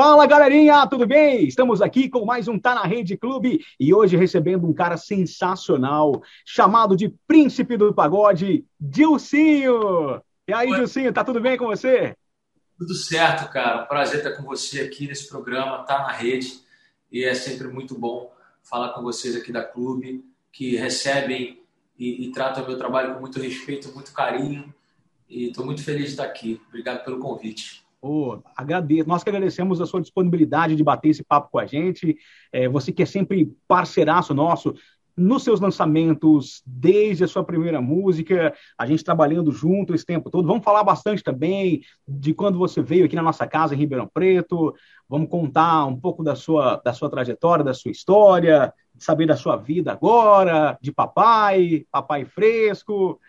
Fala galerinha, tudo bem? Estamos aqui com mais um Tá na Rede Clube e hoje recebendo um cara sensacional, chamado de Príncipe do Pagode, Dilcinho. E aí, Oi. Dilcinho, tá tudo bem com você? Tudo certo, cara. Prazer estar com você aqui nesse programa, Tá na Rede. E é sempre muito bom falar com vocês aqui da clube, que recebem e, e tratam o meu trabalho com muito respeito, muito carinho. E estou muito feliz de estar aqui. Obrigado pelo convite. Oh, agradeço. Nós que agradecemos a sua disponibilidade de bater esse papo com a gente. É, você que é sempre parceiraço nosso nos seus lançamentos, desde a sua primeira música, a gente trabalhando junto esse tempo todo. Vamos falar bastante também de quando você veio aqui na nossa casa em Ribeirão Preto. Vamos contar um pouco da sua, da sua trajetória, da sua história, saber da sua vida agora, de papai, papai fresco.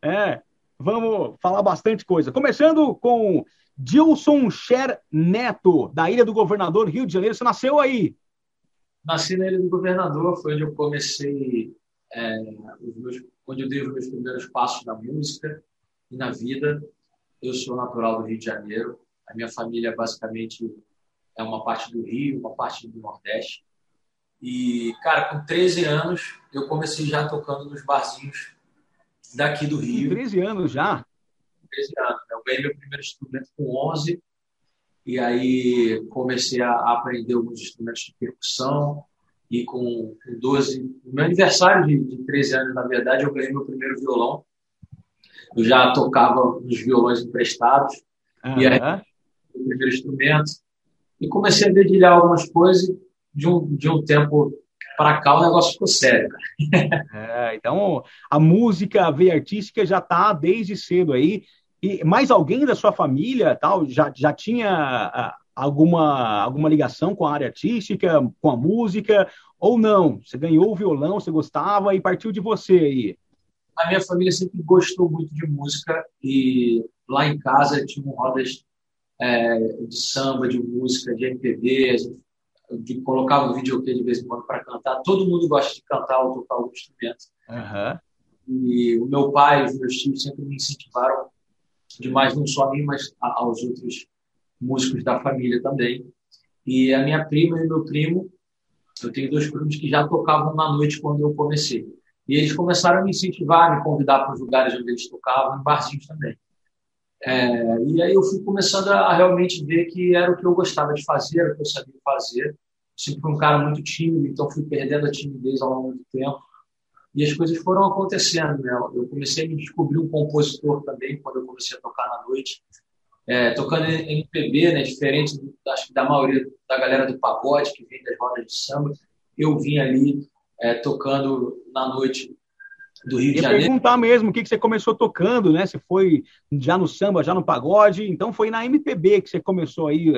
É, vamos falar bastante coisa. Começando com Dilson Scher Neto, da Ilha do Governador, Rio de Janeiro. Você nasceu aí? Nasci na Ilha do Governador, foi onde eu comecei, é, meus, onde eu dei os meus primeiros passos na música e na vida. Eu sou natural do Rio de Janeiro. A minha família, basicamente, é uma parte do Rio, uma parte do Nordeste. E, cara, com 13 anos, eu comecei já tocando nos barzinhos daqui do Rio. Com 13 anos já? 13 anos. Né? Eu ganhei meu primeiro instrumento com 11 e aí comecei a aprender alguns instrumentos de percussão e com, com 12, no meu aniversário de, de 13 anos, na verdade, eu ganhei meu primeiro violão. Eu já tocava nos violões emprestados uhum. e aí o primeiro instrumento e comecei a dedilhar algumas coisas de um, de um tempo para cá o negócio ficou sério. É, então, a música, a veia artística já está desde cedo aí. E mais alguém da sua família tal já, já tinha alguma, alguma ligação com a área artística, com a música, ou não? Você ganhou o violão, você gostava e partiu de você aí? A minha família sempre gostou muito de música e lá em casa tinham rodas é, de samba, de música, de MPB, de colocava um videokê de vez em quando para cantar. Todo mundo gosta de cantar ou tocar algum instrumento. Uhum. E o meu pai e os meus tios sempre me incentivaram demais, não só a mim, mas aos outros músicos da família também. E a minha prima e meu primo, eu tenho dois primos que já tocavam na noite quando eu comecei. E eles começaram a me incentivar, a me convidar para os lugares onde eles tocavam, em barzinhos também. É, e aí eu fui começando a realmente ver que era o que eu gostava de fazer, era o que eu sabia fazer. Sempre um cara muito tímido, então fui perdendo a timidez ao longo do tempo. E as coisas foram acontecendo, né? Eu comecei a me descobrir um compositor também quando eu comecei a tocar na noite, é, tocando MPB, né? Diferente do, acho que da maioria da galera do pagode que vem das rodas de samba, eu vim ali é, tocando na noite do Rio de Janeiro. perguntar mesmo o que, que você começou tocando, né? Se foi já no samba, já no pagode, então foi na MPB que você começou aí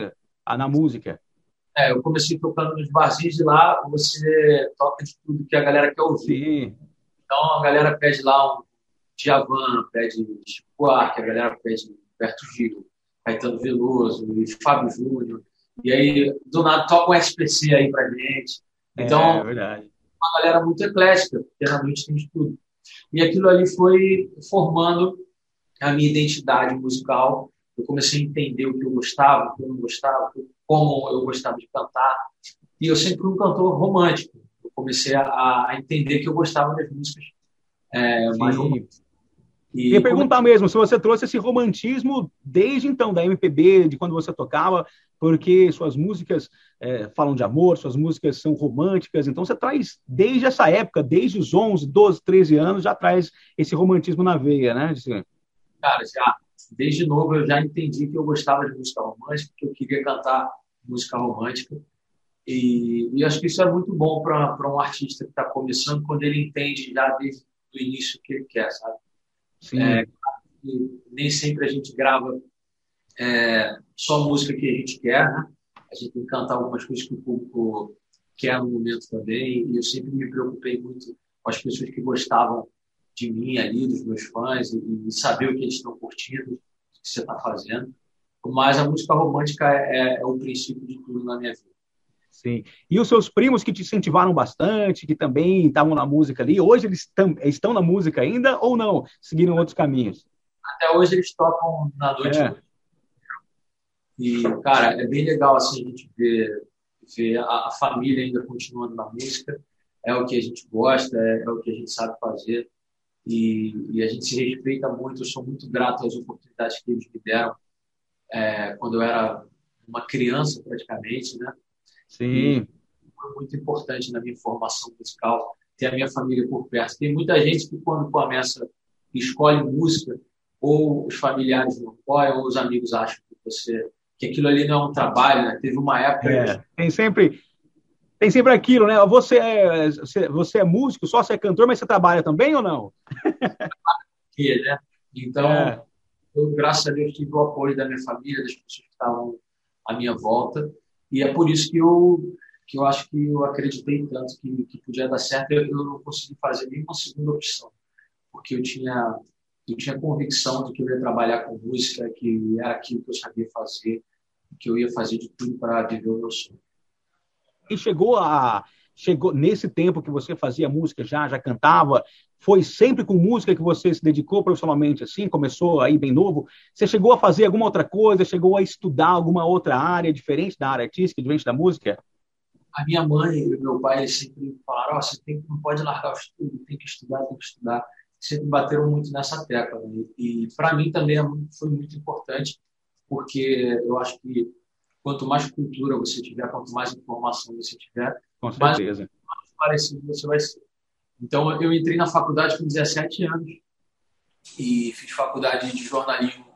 a, na música. É, eu comecei tocando nos barzinhos de lá, você toca de tudo que a galera quer ouvir. Sim. Então a galera pede lá um Djavan, pede Chico Buarque, a galera pede Berto Gil, Caetano Veloso, e Fábio Júnior. E aí, do nada, toca um SPC aí pra gente. Então, é, é verdade. uma galera muito eclética, porque na noite tem de tudo. E aquilo ali foi formando a minha identidade musical. Eu comecei a entender o que eu gostava, o que eu não gostava, como eu gostava de cantar. E eu sempre fui um cantor romântico. Eu comecei a, a entender que eu gostava das músicas é, mais românticas. E ia perguntar mesmo se você trouxe esse romantismo desde então, da MPB, de quando você tocava, porque suas músicas é, falam de amor, suas músicas são românticas, então você traz desde essa época, desde os 11, 12, 13 anos, já traz esse romantismo na veia, né? Cara, já, desde novo eu já entendi que eu gostava de música romântica, que eu queria cantar música romântica, e, e acho que isso é muito bom para um artista que está começando, quando ele entende já desde o início o que ele quer, sabe? Sim. É, nem sempre a gente grava é, só música que a gente quer, né? A gente tem que cantar algumas coisas que o público quer no momento também. E eu sempre me preocupei muito com as pessoas que gostavam de mim ali, dos meus fãs, e, e saber o que eles estão curtindo, o que você está fazendo. Mas a música romântica é, é, o princípio de tudo na minha vida. Sim. E os seus primos que te incentivaram bastante, que também estavam na música ali, hoje eles estão na música ainda ou não? Seguiram outros caminhos? Até hoje eles tocam na noite. É. E, cara, é bem legal assim, a gente ver, ver a, a família ainda continuando na música. É o que a gente gosta, é, é o que a gente sabe fazer. E, e, a gente se respeita muito. Eu sou muito grato às oportunidades que eles me deram é, quando eu era uma criança, praticamente, né? Sim. E foi muito importante na minha formação musical ter a minha família por perto. Tem muita gente que, quando começa, escolhe música, ou os familiares não apoiam, ou os amigos acham que você que aquilo ali não é um trabalho, né? Teve uma época. É, tem sempre tem sempre aquilo, né? Você é, você é músico, só você é cantor, mas você trabalha também ou não? né? Então, é. eu, graças a Deus, tive o apoio da minha família, das pessoas que estavam à minha volta, e é por isso que eu que eu acho que eu acreditei tanto que, que podia dar certo, eu, eu não consegui fazer nenhuma segunda opção, porque eu tinha eu tinha convicção de que eu ia trabalhar com música, que era aquilo que eu sabia fazer, que eu ia fazer de tudo para viver o meu sonho. E chegou a chegou nesse tempo que você fazia música já, já cantava, foi sempre com música que você se dedicou profissionalmente assim, começou aí bem novo. Você chegou a fazer alguma outra coisa, chegou a estudar alguma outra área diferente da área artística, diferente da música? A minha mãe e meu pai sempre falaram: oh, você tem, não pode largar o estudo, tem que estudar, tem que estudar sempre bateram muito nessa tecla. Né? E para mim também é foi muito importante, porque eu acho que quanto mais cultura você tiver, quanto mais informação você tiver, mais, mais parecido você vai ser. Então, eu entrei na faculdade com 17 anos e fiz faculdade de jornalismo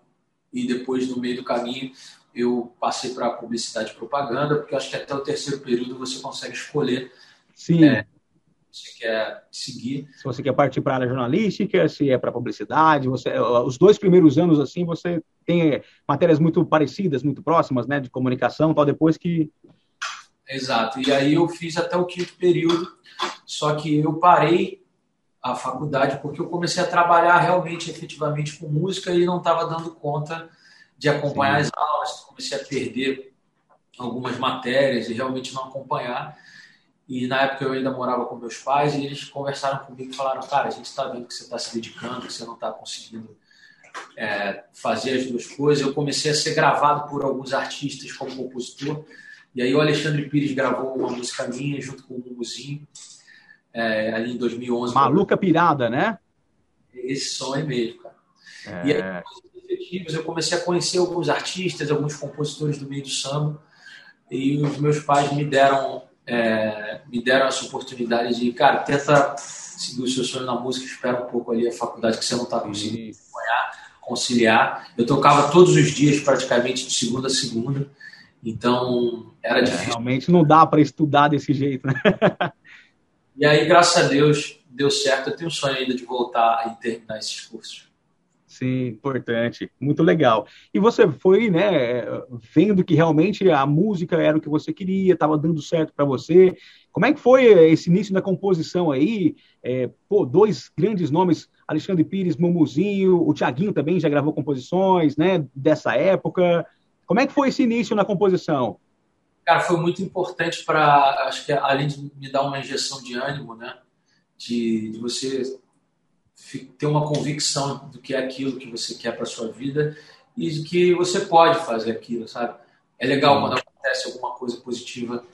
e depois, no meio do caminho, eu passei para publicidade e propaganda, porque acho que até o terceiro período você consegue escolher Sim. É, você quer seguir. Se você quer partir para a área jornalística, se é para publicidade, você, os dois primeiros anos assim você tem matérias muito parecidas, muito próximas, né, de comunicação, tal. Depois que Exato. E aí eu fiz até o quinto período, só que eu parei a faculdade porque eu comecei a trabalhar realmente, efetivamente com música e não estava dando conta de acompanhar Sim. as aulas, comecei a perder algumas matérias e realmente não acompanhar. E na época eu ainda morava com meus pais e eles conversaram comigo e falaram: Cara, a gente está vendo que você está se dedicando, que você não está conseguindo é, fazer as duas coisas. Eu comecei a ser gravado por alguns artistas como compositor. E aí o Alexandre Pires gravou uma música minha junto com o Mumuzinho, é, ali em 2011. Maluca Pirada, né? Esse som é mesmo, cara. É... E aí, eu comecei a conhecer alguns artistas, alguns compositores do meio do samba. E os meus pais me deram é, me deram essa oportunidade de, cara, tenta seguir o seu sonho na música, espera um pouco ali a faculdade que você não está conseguindo acompanhar, conciliar. Eu tocava todos os dias, praticamente, de segunda a segunda, então era é, difícil. Realmente não dá para estudar desse jeito, né? e aí, graças a Deus, deu certo. Eu tenho um sonho ainda de voltar e terminar esses cursos. Sim, importante, muito legal. E você foi, né, vendo que realmente a música era o que você queria, estava dando certo para você. Como é que foi esse início da composição aí? É, pô, dois grandes nomes, Alexandre Pires, Mumuzinho, o Tiaguinho também já gravou composições, né, dessa época. Como é que foi esse início na composição? Cara, foi muito importante para, acho que além de me dar uma injeção de ânimo, né, de, de você ter uma convicção do que é aquilo que você quer para sua vida e de que você pode fazer aquilo, sabe? É legal quando acontece alguma coisa positiva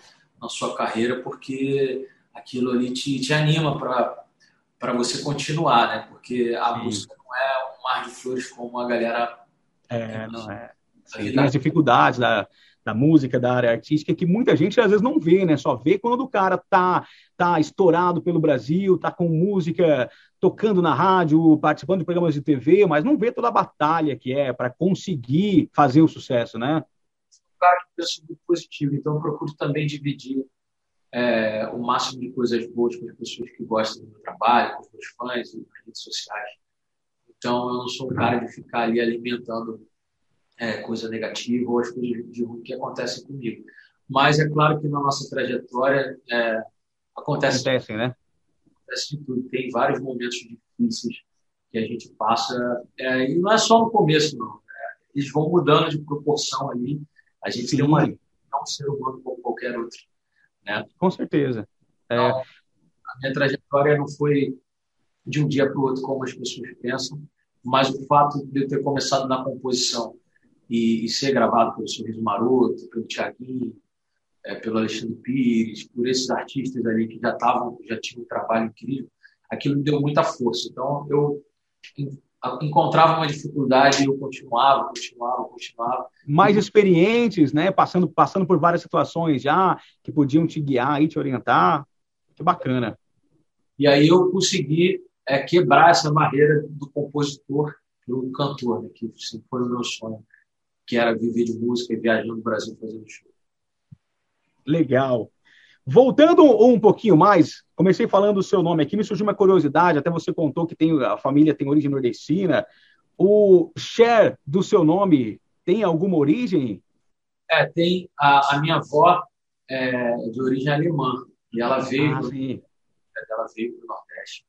na sua carreira, porque aquilo ali te, te anima para você continuar, né? Porque a Sim. música não é um mar de flores como a galera. É, não é. Tem as dificuldades da, da música, da área artística, que muita gente às vezes não vê, né? Só vê quando o cara tá, tá estourado pelo Brasil, tá com música tocando na rádio, participando de programas de TV, mas não vê toda a batalha que é para conseguir fazer o sucesso, né? Cara que pensa muito positivo, então eu procuro também dividir é, o máximo de coisas boas com as pessoas que gostam do meu trabalho, com os meus fãs e nas redes sociais. Então eu não sou um cara de ficar ali alimentando é, coisa negativa ou as coisas de ruim que acontecem comigo. Mas é claro que na nossa trajetória é, acontece, Acontecem, né? acontece de tudo. Tem vários momentos difíceis que a gente passa. É, e não é só no começo, não. É, eles vão mudando de proporção ali. A gente Sim. tem uma, é um ser humano como qualquer outro. Né? Com certeza. É. Então, a minha trajetória não foi de um dia para o outro como as pessoas pensam, mas o fato de eu ter começado na composição e, e ser gravado pelo Sorriso Maroto, pelo Tiaguinho, é, pelo Alexandre Pires, por esses artistas ali que já estavam, já tinham um trabalho incrível, aquilo me deu muita força. Então eu encontrava uma dificuldade e eu continuava, continuava, continuava. Mais experientes, né? Passando, passando por várias situações já que podiam te guiar e te orientar. Que bacana. E aí eu consegui é, quebrar essa barreira do compositor para cantor, né? que sempre foi o meu sonho, que era viver de música e viajar no Brasil fazendo show. Legal. Voltando um pouquinho mais, comecei falando o seu nome aqui, me surgiu uma curiosidade, até você contou que tem, a família tem origem nordestina. O Cher do seu nome tem alguma origem? É, tem. A, a minha avó é de origem alemã, e ela veio, ah, ela veio para o Nordeste.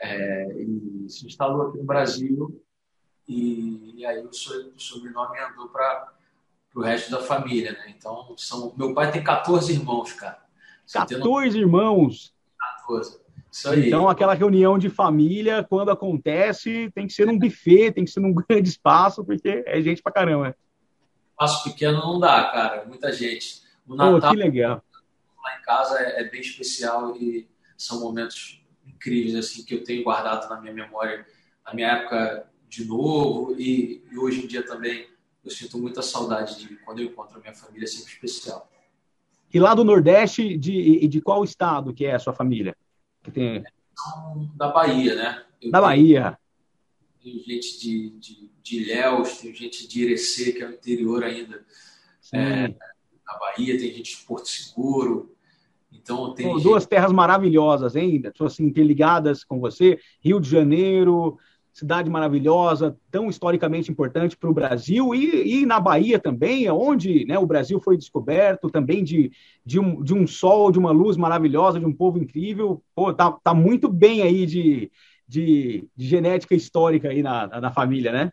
É, e se instalou aqui no Brasil, e, e aí o, o sobrenome andou para pro resto da família, né? Então, são, meu pai tem 14 irmãos, cara. Você 14 irmãos? 14. Isso aí. Então, aquela reunião de família, quando acontece, tem que ser num buffet, tem que ser num grande espaço, porque é gente pra caramba. Espaço pequeno não dá, cara. Muita gente. O Natal, Pô, que legal. lá em casa é, é bem especial e são momentos incríveis, assim, que eu tenho guardado na minha memória. Na minha época de novo e, e hoje em dia também eu sinto muita saudade de quando eu encontro a minha família, é sempre especial. E lá do Nordeste, de, de qual estado que é a sua família? Que tem... Da Bahia, né? Eu da tenho, Bahia. Tem gente de, de, de Ilhéus, tem gente de Irecê, que é o interior ainda é, da Bahia, tem gente de Porto Seguro. Então, tem Duas terras maravilhosas ainda, assim, interligadas com você. Rio de Janeiro, cidade maravilhosa, tão historicamente importante para o Brasil e, e, na Bahia também, onde né, o Brasil foi descoberto também de, de, um, de um sol, de uma luz maravilhosa, de um povo incrível. Pô, tá, tá muito bem aí de, de, de genética histórica aí na, na família, né?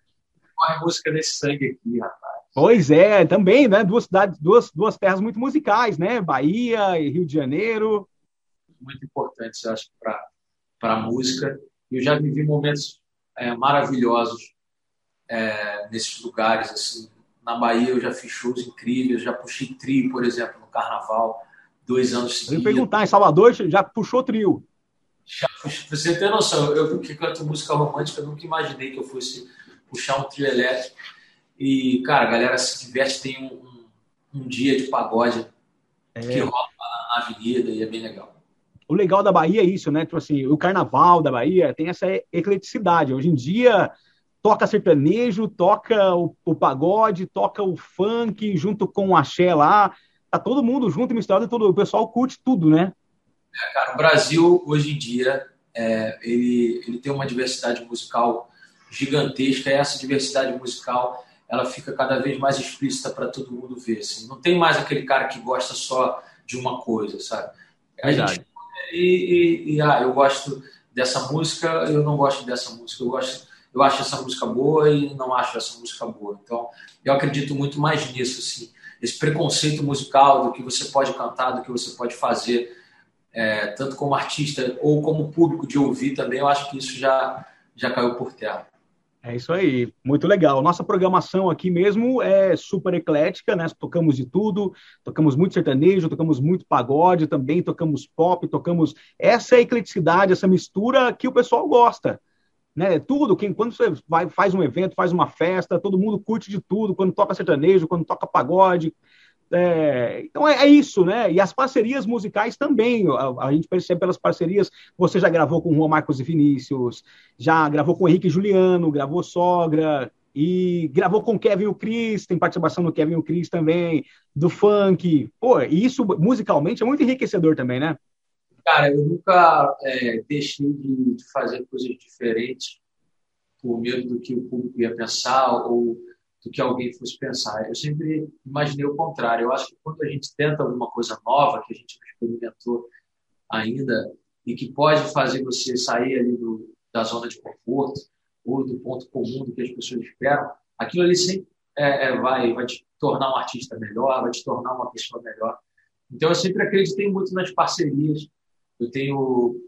Corre música desse sangue aqui, rapaz. Pois é, também, né? Duas cidades, duas, duas terras muito musicais, né? Bahia e Rio de Janeiro. Muito importante, eu acho, para a música. Eu já vivi momentos é, maravilhosos é, nesses lugares. Assim. Na Bahia eu já fiz shows incríveis, já puxei trio, por exemplo, no Carnaval, dois anos seguidos. Eu ia perguntar, em Salvador já puxou trio? Já, você ter noção, eu que canto música romântica, eu nunca imaginei que eu fosse puxar um trio elétrico. E, cara, a galera se diverte, tem um, um, um dia de pagode é. que rola na avenida e é bem legal o legal da Bahia é isso, né? Tipo assim, o carnaval da Bahia tem essa ecleticidade. Hoje em dia toca sertanejo, toca o, o pagode, toca o funk junto com o axé lá. Tá todo mundo junto e misturado, todo, o pessoal curte tudo, né? É, cara, o Brasil hoje em dia é, ele, ele tem uma diversidade musical gigantesca e essa diversidade musical ela fica cada vez mais explícita para todo mundo ver. Assim. Não tem mais aquele cara que gosta só de uma coisa, sabe? A Verdade. gente e, e, e, ah, eu gosto dessa música, eu não gosto dessa música, eu gosto, eu acho essa música boa e não acho essa música boa. Então, eu acredito muito mais nisso, assim, esse preconceito musical do que você pode cantar, do que você pode fazer, é, tanto como artista ou como público de ouvir também, eu acho que isso já já caiu por terra. É isso aí, muito legal. Nossa programação aqui mesmo é super eclética, né? Tocamos de tudo, tocamos muito sertanejo, tocamos muito pagode também, tocamos pop, tocamos essa ecleticidade, essa mistura que o pessoal gosta. Né, tudo, quem, quando você vai, faz um evento, faz uma festa, todo mundo curte de tudo, quando toca sertanejo, quando toca pagode, é, então é, é, isso, né? E as parcerias musicais também. A, a, gente percebe pelas parcerias. Você já gravou com o Juan Marcos e Vinícius, já gravou com o Henrique Juliano, gravou Sogra, e gravou com o Kevin o Cris, tem participação do Kevin o Cris também, do funk. Pô, e isso musicalmente é muito enriquecedor também, né? Cara, eu nunca é, deixei de, de fazer coisas diferentes por medo do que o público ia pensar ou do que alguém fosse pensar. Eu sempre imaginei o contrário. Eu acho que quando a gente tenta alguma coisa nova, que a gente não experimentou ainda, e que pode fazer você sair ali do, da zona de conforto ou do ponto comum do que as pessoas esperam, aquilo ali sempre é, é, vai, vai te tornar um artista melhor, vai te tornar uma pessoa melhor. Então, eu sempre acreditei muito nas parcerias. Eu tenho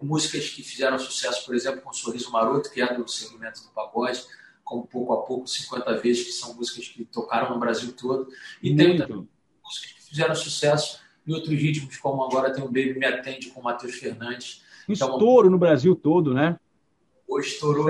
músicas que fizeram sucesso, por exemplo, com Sorriso Maroto, que é do segmento do pagode, como Pouco a Pouco, 50 vezes, que são músicas que tocaram no Brasil todo. E tem músicas que fizeram sucesso em outros ritmos, como agora tem o Baby Me Atende com o Matheus Fernandes. Um então, estouro no Brasil todo, né? Hoje estourou.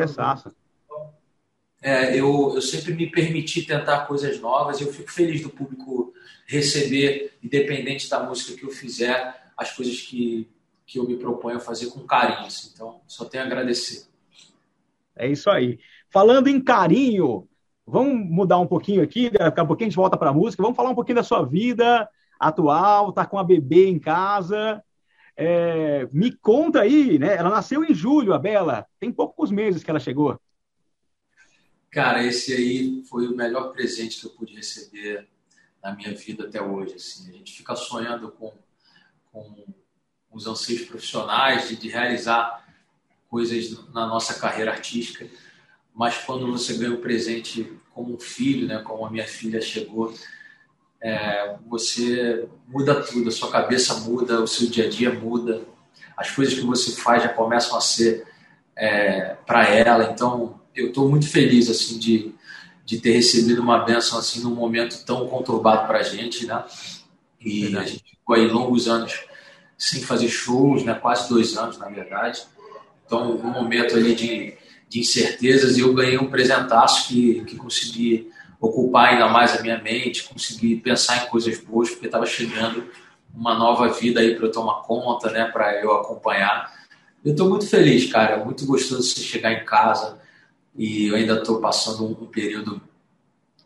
É, eu, eu sempre me permiti tentar coisas novas e eu fico feliz do público receber, independente da música que eu fizer, as coisas que, que eu me proponho a fazer com carinho. Assim. Então, só tenho a agradecer. É isso aí. Falando em carinho, vamos mudar um pouquinho aqui, daqui a pouquinho a gente volta para a música, vamos falar um pouquinho da sua vida atual, tá com a bebê em casa. É, me conta aí, né? Ela nasceu em julho, a Bela. Tem poucos meses que ela chegou. Cara, esse aí foi o melhor presente que eu pude receber na minha vida até hoje. Assim. A gente fica sonhando com, com os anseios profissionais de, de realizar coisas na nossa carreira artística, mas quando você ganha um presente como um filho, né, como a minha filha chegou, é, você muda tudo, a sua cabeça muda, o seu dia a dia muda, as coisas que você faz já começam a ser é, para ela. Então, eu estou muito feliz assim de, de ter recebido uma benção assim num momento tão conturbado para a gente, né? E Verdade. a gente ficou aí longos anos sem fazer shows, né? Quase dois anos, na verdade. Então, um momento ali de, de incertezas e eu ganhei um presentaço que, que consegui ocupar ainda mais a minha mente, conseguir pensar em coisas boas, porque estava chegando uma nova vida aí para eu tomar conta, né, para eu acompanhar. Eu estou muito feliz, cara, muito gostoso você chegar em casa e eu ainda estou passando um, período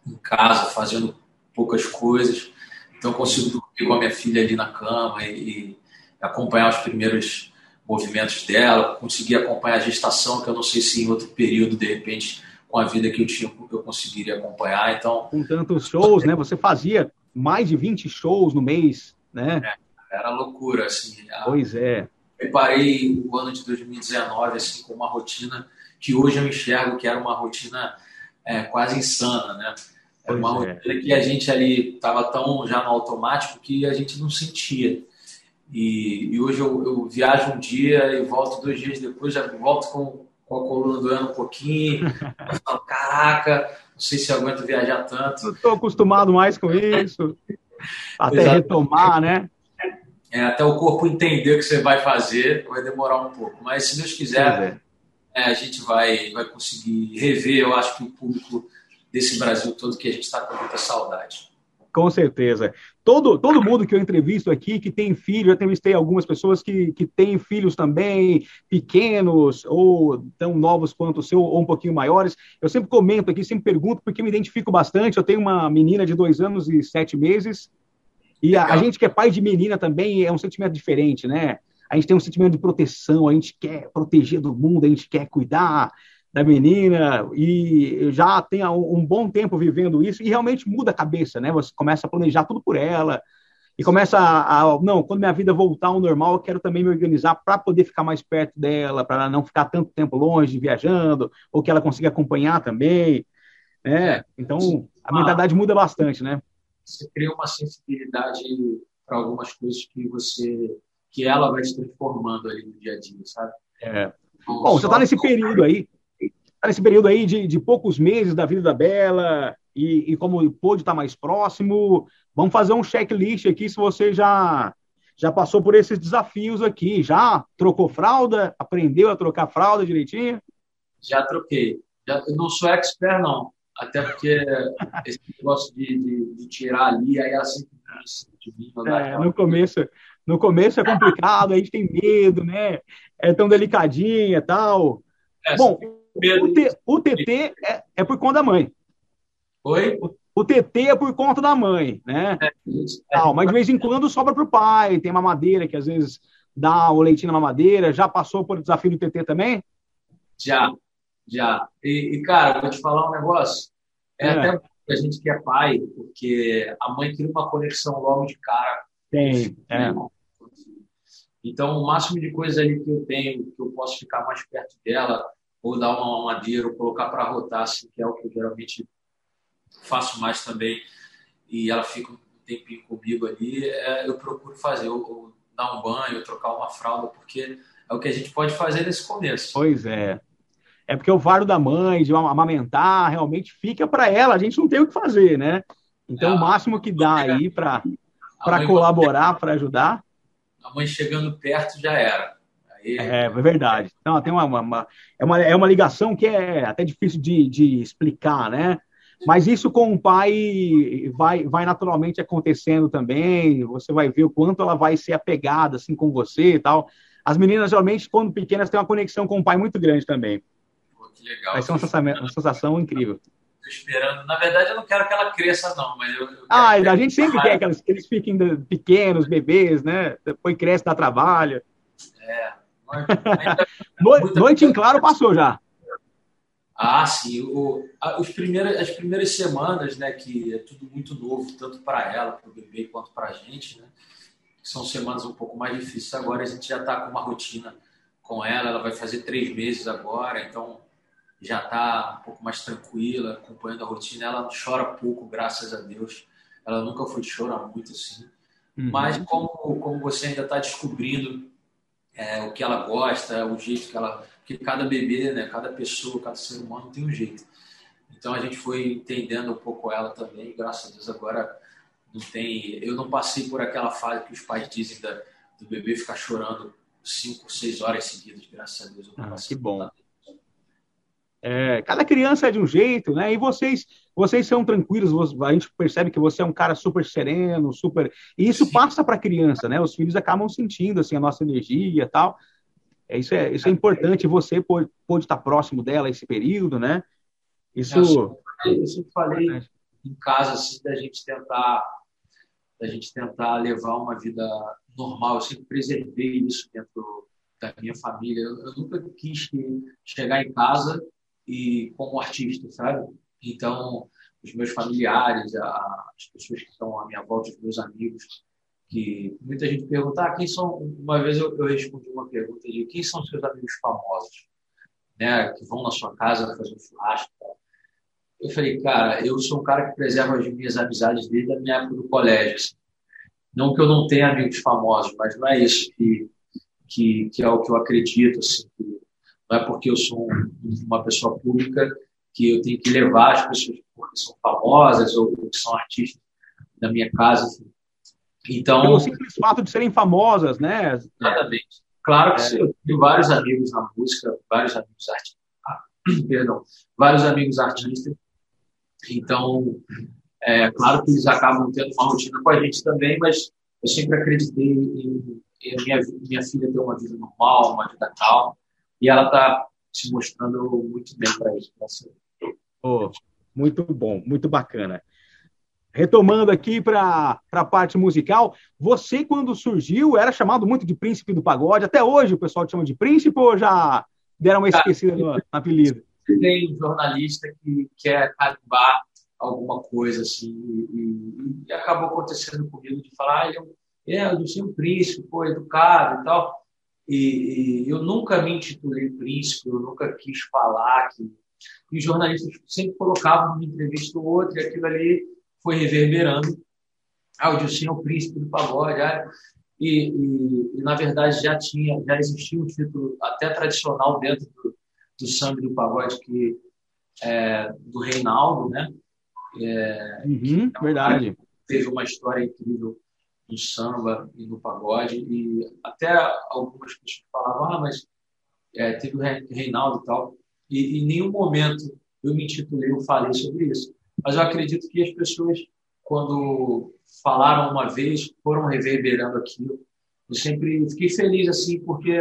em casa, fazendo poucas coisas, então consigo dormir com a minha filha ali na cama e, e acompanhar os primeiros movimentos dela, conseguir acompanhar a gestação, que eu não sei se em outro período, de repente, com a vida que eu tinha, eu conseguiria acompanhar. Então, com tantos shows, né? Você fazia mais de 20 shows no mês, né? É, era loucura, assim. Pois é. Preparei o ano de 2019 assim com uma rotina que hoje eu enxergo que era uma rotina é, quase insana, né? Era uma é. rotina que a gente ali estava tão já no automático que a gente não sentia. E, e hoje eu, eu, viajo um dia e volto dois dias depois, já volto com com a coluna doendo um pouquinho. Eu falo, caraca, não sei se eu aguento viajar tanto. Estou acostumado mais com isso. Até Exato. retomar, né? É, até o corpo entender o que você vai fazer, vai demorar um pouco. Mas se Deus quiser, é. É, a gente vai, vai conseguir rever, eu acho que o público desse Brasil todo que a gente está com muita saudade. Com certeza. Todo, todo mundo que eu entrevisto aqui que tem filho, eu entrevistei algumas pessoas que, que têm filhos também, pequenos, ou tão novos quanto o seu, ou um pouquinho maiores. Eu sempre comento aqui, sempre pergunto, porque me identifico bastante. Eu tenho uma menina de dois anos e sete meses, e a, a gente que é pai de menina também é um sentimento diferente, né? A gente tem um sentimento de proteção, a gente quer proteger do mundo, a gente quer cuidar, da menina e já tem um bom tempo vivendo isso e realmente muda a cabeça, né? Você começa a planejar tudo por ela e começa a, a não, quando minha vida voltar ao normal, eu quero também me organizar para poder ficar mais perto dela, para ela não ficar tanto tempo longe viajando ou que ela consiga acompanhar também, né? Então a mentalidade muda bastante, né? Você cria uma sensibilidade para algumas coisas que você que ela vai se transformando ali no dia a dia, sabe? É. Bom, você está nesse período aí, nesse período aí de, de poucos meses da vida da Bela e, e como pôde estar mais próximo, vamos fazer um checklist aqui se você já já passou por esses desafios aqui, já trocou fralda, aprendeu a trocar fralda direitinho? Já troquei. Já, eu não sou expert, não. Até porque esse negócio de, de, de tirar ali, aí assim, de mim, é, no começo No começo é complicado, a gente tem medo, né? É tão delicadinha e tal. É, Bom, o, T, o TT é, é, por conta da mãe. Oi? O, o TT é por conta da mãe, né? É, é. mas de vez em quando sobra para o pai. Tem mamadeira que às vezes dá o leitinho na mamadeira. Já passou por desafio do TT também? Já, já. E, e cara, vou te falar um negócio. É, é. até a gente que é pai, porque a mãe cria uma conexão logo de cara. Tem, é. Então, o máximo de coisa ali que eu tenho, que eu posso ficar mais perto dela, ou dar uma madeira, ou colocar para rotar, assim, que é o que eu geralmente faço mais também, e ela fica um tempinho comigo ali, é, eu procuro fazer, ou, ou, dar um banho, ou trocar uma fralda, porque é o que a gente pode fazer nesse começo. Pois é. é porque o fardo da mãe, de amamentar, realmente fica para ela, a gente não tem o que fazer, né? Então, é, o máximo que dá aí para colaborar, para ajudar. A mãe chegando perto já era. Aí... É, é verdade. Então, tem uma, uma, é, uma, é uma ligação que é até difícil de, de explicar, né? Mas isso com o pai vai, vai naturalmente acontecendo também. Você vai ver o quanto ela vai ser apegada assim com você e tal. As meninas, geralmente, quando pequenas, têm uma conexão com o pai muito grande também. Pô, que legal. Vai ser uma sensação, uma sensação incrível. Estou esperando. Na verdade, eu não quero que ela cresça, não. Mas eu, eu ah, a gente sempre quer que eles, que eles fiquem pequenos, bebês, né? Depois cresce, dá trabalho. É. noite, em claro passou já. Ah, sim. O, os primeiras, as primeiras semanas, né, que é tudo muito novo, tanto para ela, para o bebê, quanto para a gente, né? São semanas um pouco mais difíceis. Agora a gente já está com uma rotina com ela. Ela vai fazer três meses agora, então já está um pouco mais tranquila, acompanhando a rotina. Ela chora pouco, graças a Deus. Ela nunca foi de chorar muito assim. Uhum. Mas como, como você ainda está descobrindo é, o que ela gosta, o jeito que ela porque cada bebê, né, cada pessoa, cada ser humano tem um jeito. Então a gente foi entendendo um pouco ela também, graças a Deus agora não tem. Eu não passei por aquela fase que os pais dizem da, do bebê ficar chorando cinco, seis horas seguidas, graças a Deus. Ah, que bom. É, cada criança é de um jeito, né? E vocês, vocês são tranquilos. A gente percebe que você é um cara super sereno, super. E isso Sim. passa para a criança, né? Os filhos acabam sentindo assim a nossa energia e tal. É, isso, é, isso é importante, você pode, pode estar próximo dela esse período, né? Isso. Eu sempre falei em casa assim, da gente tentar da gente tentar levar uma vida normal. Eu sempre preservei isso dentro da minha família. Eu, eu nunca quis chegar em casa e como artista, sabe? Então, os meus familiares, as pessoas que estão à minha volta, os meus amigos, que muita gente pergunta, ah, quem são... Uma vez eu, eu respondi uma pergunta de quem são seus amigos famosos, né, que vão na sua casa fazer um churrasco. Eu falei, cara, eu sou um cara que preserva as minhas amizades desde a minha época do colégio. Assim. Não que eu não tenha amigos famosos, mas não é isso que, que, que é o que eu acredito. Assim, não é porque eu sou uma pessoa pública que eu tenho que levar as pessoas porque são famosas ou que são artistas da minha casa. Assim. Então, Pelo simples fato de serem famosas, né? Exatamente. Claro que é. eu tenho vários amigos na música, vários amigos artistas, ah, perdão, vários amigos artistas. Então, é claro que eles acabam tendo uma rotina com a gente também, mas eu sempre acreditei em, em minha, minha filha ter uma vida normal, uma vida calma, e ela está se mostrando muito bem para isso. Oh, muito bom, muito bacana. Retomando aqui para a parte musical, você, quando surgiu, era chamado muito de príncipe do pagode. Até hoje o pessoal te chama de príncipe ou já deram uma esquecida no, no apelido? Tem um jornalista que quer carimbar alguma coisa assim, e, e, acabou acontecendo comigo de falar, ah, eu, é, eu sou um príncipe, pô, educado e tal. E, e, eu nunca me intitulei príncipe, eu nunca quis falar que. E os jornalistas sempre colocavam uma entrevista ou outra, e aquilo ali foi reverberando. Ah, o Dilcinho é o príncipe do pagode. Ah, e, e, e, na verdade, já tinha, já existia um título até tradicional dentro do, do samba do pagode, que é, do Reinaldo, né? É, uhum, é verdade. Teve uma história incrível no samba e no pagode, e até algumas pessoas falavam, ah, mas é, teve o Reinaldo e tal, e em nenhum momento eu me intitulei, eu falei sobre isso mas eu acredito que as pessoas, quando falaram uma vez, foram reverberando aquilo. Eu sempre fiquei feliz, assim, porque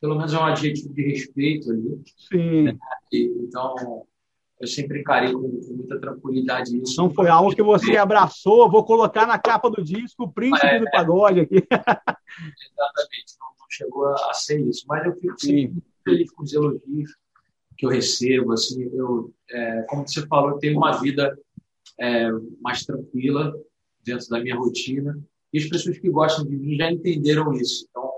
pelo menos é um adjetivo de respeito ali. Sim. Né? Então, eu sempre encarei com, com, muita tranquilidade isso. Não foi algo que você abraçou, vou colocar na capa do disco o príncipe é, do pagode aqui. Exatamente, não, não, chegou a ser isso. Mas eu fico sempre feliz com os elogios que eu recebo, assim, eu, é, como você falou, eu tenho uma vida é, mais tranquila dentro da minha rotina e as pessoas que gostam de mim já entenderam isso. Então,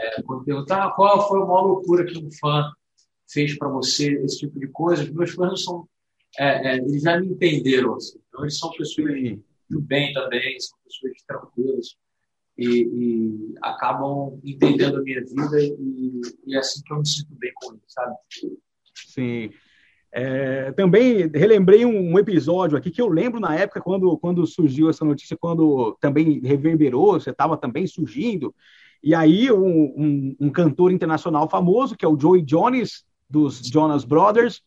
é, quando perguntar ah, qual foi a maior loucura que um fã fez para você, esse tipo de coisa, os meus fãs são, é, é, eles já me entenderam. Assim. Então, eles são pessoas do bem também, são pessoas tranquilas e, e acabam entendendo a minha vida e, e é assim que eu me sinto bem com eles, sabe? Sim. É, também relembrei um, um, episódio aqui que eu lembro na época quando, quando surgiu essa notícia, quando também reverberou, você estava também surgindo. E aí um, um, um, cantor internacional famoso, que é o Joey Jones, dos Jonas Brothers,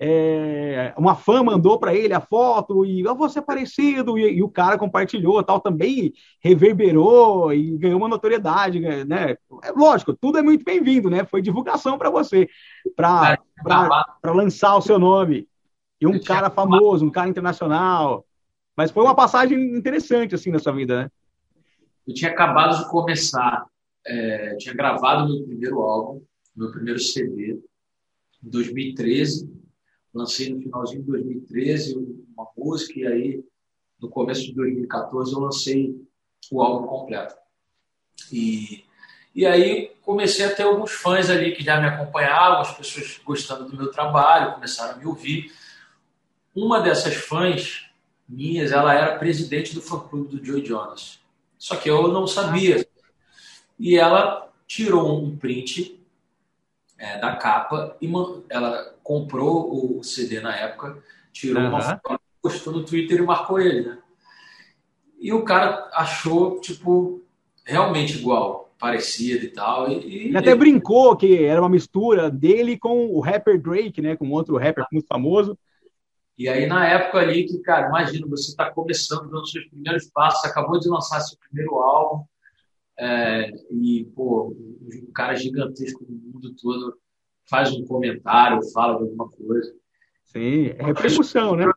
é, uma fã mandou para ele a foto e oh, você é parecido e, e, o cara compartilhou tal também reverberou e ganhou uma notoriedade né é lógico tudo é muito bem-vindo né? Foi divulgação para você para lançar o seu nome. E um cara famoso um cara internacional. Mas foi uma passagem interessante assim na sua vida né? Eu tinha acabado de começar é, tinha gravado meu primeiro álbum meu primeiro CD em 2013 lancei no finalzinho de 2013 uma música e aí no começo de 2014 eu lancei o álbum completo. E, e aí comecei a ter alguns fãs ali que já me acompanhavam, as pessoas gostando do meu trabalho, começaram a me ouvir. Uma dessas fãs minhas, ela era presidente do fã-clube do Joe Jonas. Só que eu não sabia. E ela tirou um print é, da capa e ela comprou o CD na época, tirou uhum. uma foto, postou no Twitter e marcou ele, né? E o cara achou, tipo, realmente igual, parecido e tal. E, ele até ele... brincou que era uma mistura dele com o rapper Drake, né? Com outro rapper muito famoso. E aí, na época ali, que, cara, imagina, você está começando, dando seus primeiros passos, acabou de lançar seu primeiro álbum, é, e, pô, um cara gigantesco no mundo todo faz um comentário, fala de alguma coisa. Sim, é repercussão, né?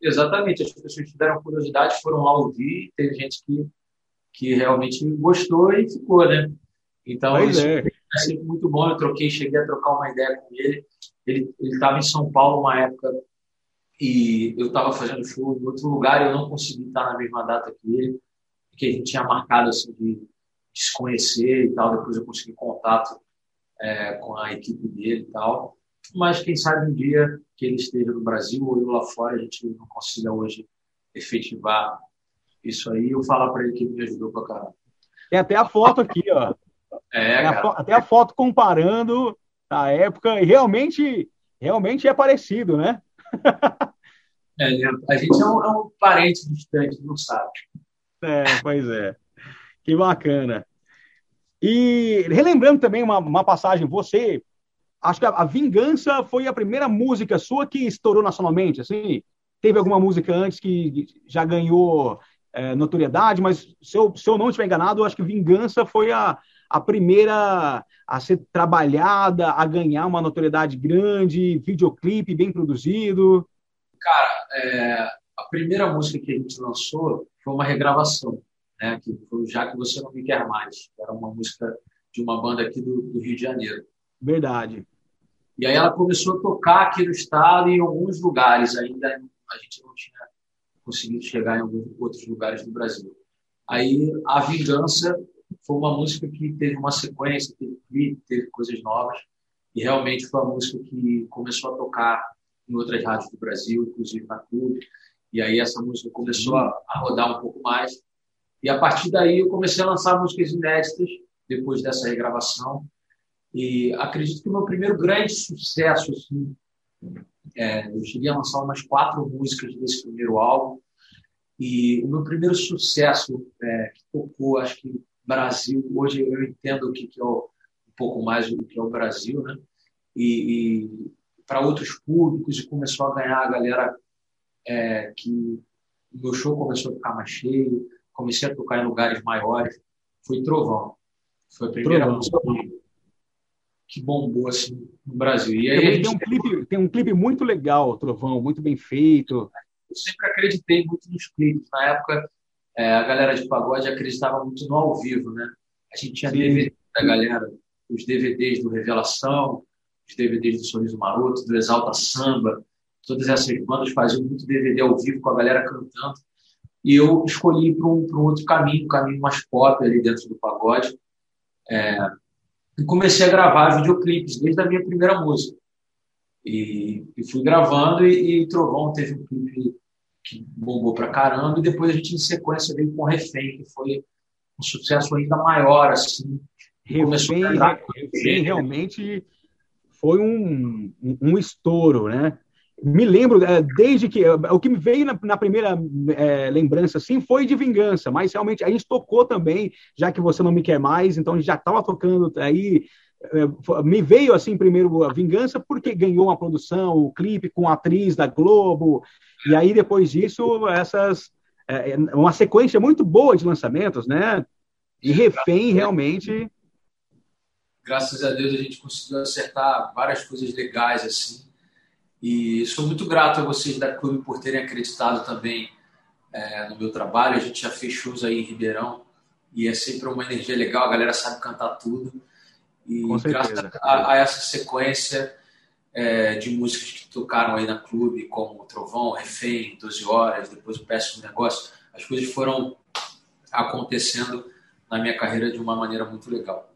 Exatamente, as pessoas tiveram curiosidade, foram lá ouvir, teve gente que, que realmente gostou e ficou, né? Então, pois isso é. é sempre muito bom. Eu troquei, cheguei a trocar uma ideia com ele. Ele estava em São Paulo uma época e eu estava fazendo show em outro lugar e eu não consegui estar na mesma data que ele, porque a gente tinha marcado assim, de, de se conhecer e tal. Depois eu consegui contato é, com a equipe dele e tal. Mas quem sabe um dia que ele esteja no Brasil ou eu lá fora, a gente não consiga hoje efetivar isso aí. Eu falar para ele que ele me ajudou para caramba. Tem até a foto aqui, ó. É, a até a foto comparando a época e realmente, realmente é parecido, né? é, a gente é um, é um parente distante, não sabe. É, pois é. Que bacana. E relembrando também uma, uma passagem, você, acho que a, a, Vingança foi a primeira música sua que estourou nacionalmente, assim? Teve alguma música antes que já ganhou é, notoriedade, mas se eu, se eu não estiver enganado, acho que Vingança foi a, a primeira a ser trabalhada, a ganhar uma notoriedade grande, videoclipe bem produzido. Cara, é, a primeira música que a gente lançou foi uma regravação né, que foi Já Que Você Não Me Quer Mais, que era uma música de uma banda aqui do, do, Rio de Janeiro. Verdade. E aí ela começou a tocar aqui no estado e em alguns lugares, ainda a gente não tinha conseguido chegar em alguns outros lugares do Brasil. Aí A Vingança foi uma música que teve uma sequência, teve clipe, teve coisas novas, e realmente foi uma música que começou a tocar em outras rádios do Brasil, inclusive na Clube, e aí essa música começou a, a rodar um pouco mais, e a partir daí eu comecei a lançar músicas inéditas, depois dessa regravação. E acredito que o meu primeiro grande sucesso, assim, é, eu cheguei a lançar umas quatro músicas desse primeiro álbum. E o meu primeiro sucesso, é, que tocou, acho que Brasil, hoje eu entendo o que, que é o, um pouco mais do que é o Brasil, né? E, e para outros públicos, e começou a ganhar a galera é, que o meu show começou a ficar mais cheio, comecei a tocar em lugares maiores, foi Trovão. Foi a primeira Trovão. música que, bombou assim no Brasil. E aí, tem, gente... um clipe, tem um clipe muito legal, Trovão, muito bem feito. Eu sempre acreditei muito nos clipes. Na época, é, a galera de pagode acreditava muito no ao vivo, né? A gente tinha Sim. DVD da galera, os DVDs do Revelação, os DVDs do Sorriso Maroto, do Exalta Samba, todas essas bandas faziam muito DVD ao vivo com a galera cantando. E eu escolhi para um, um, outro caminho, um caminho mais pop ali dentro do pagode. É, e comecei a gravar videoclipes desde a minha primeira música. E, e fui gravando e, e, Trovão teve um clipe que bombou pra caramba e depois a gente em sequência veio com Refém, que foi um sucesso ainda maior, assim. Refém, Refém realmente foi um, um, um estouro, né? Me lembro, é, desde que. O que me veio na, na primeira é, lembrança, assim, foi de vingança, mas realmente a gente tocou também, já que você não me quer mais, então a gente já estava tocando aí. É, me veio assim primeiro a vingança porque ganhou uma produção, o clipe com a atriz da Globo, e aí depois disso essas é, uma sequência muito boa de lançamentos, né? E refém realmente graças a Deus a gente conseguiu acertar várias coisas legais assim. E sou muito grato a vocês da Clube por terem acreditado também é, no meu trabalho. A gente já fez shows aí em Ribeirão e é sempre uma energia legal, a galera sabe cantar tudo. E graças a, a, essa sequência é, de músicas que tocaram aí na clube, como Trovão, Refém, 12 Horas, depois o Péssimo Negócio, as coisas foram acontecendo na minha carreira de uma maneira muito legal.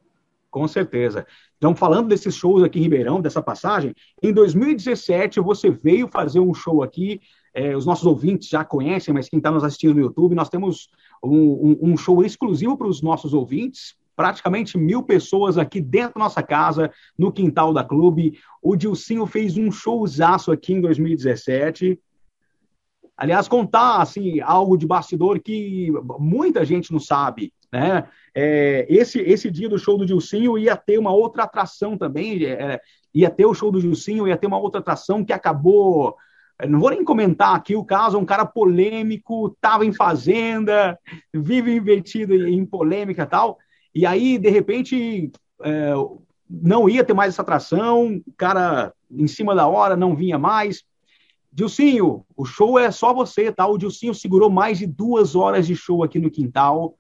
Com certeza. Então, falando desses shows aqui em Ribeirão, dessa passagem, em 2017 você veio fazer um show aqui. É, os nossos ouvintes já conhecem, mas quem está nos assistindo no YouTube, nós temos um, um, um show exclusivo para os nossos ouvintes. Praticamente mil pessoas aqui dentro da nossa casa, no quintal da clube. O Dilcinho fez um showzaço aqui em 2017. Aliás, contar assim algo de bastidor que muita gente não sabe. Né? É, esse, esse dia do show do Gilcinho ia ter uma outra atração também, é, ia ter o show do Gilcinho, ia ter uma outra atração que acabou. É, não vou nem comentar aqui o caso, um cara polêmico, estava em fazenda, vive invertido em polêmica e tal, e aí, de repente, é, não ia ter mais essa atração, o cara, em cima da hora, não vinha mais. Dilcinho, o show é só você, tá? O Dilcinho segurou mais de duas horas de show aqui no quintal.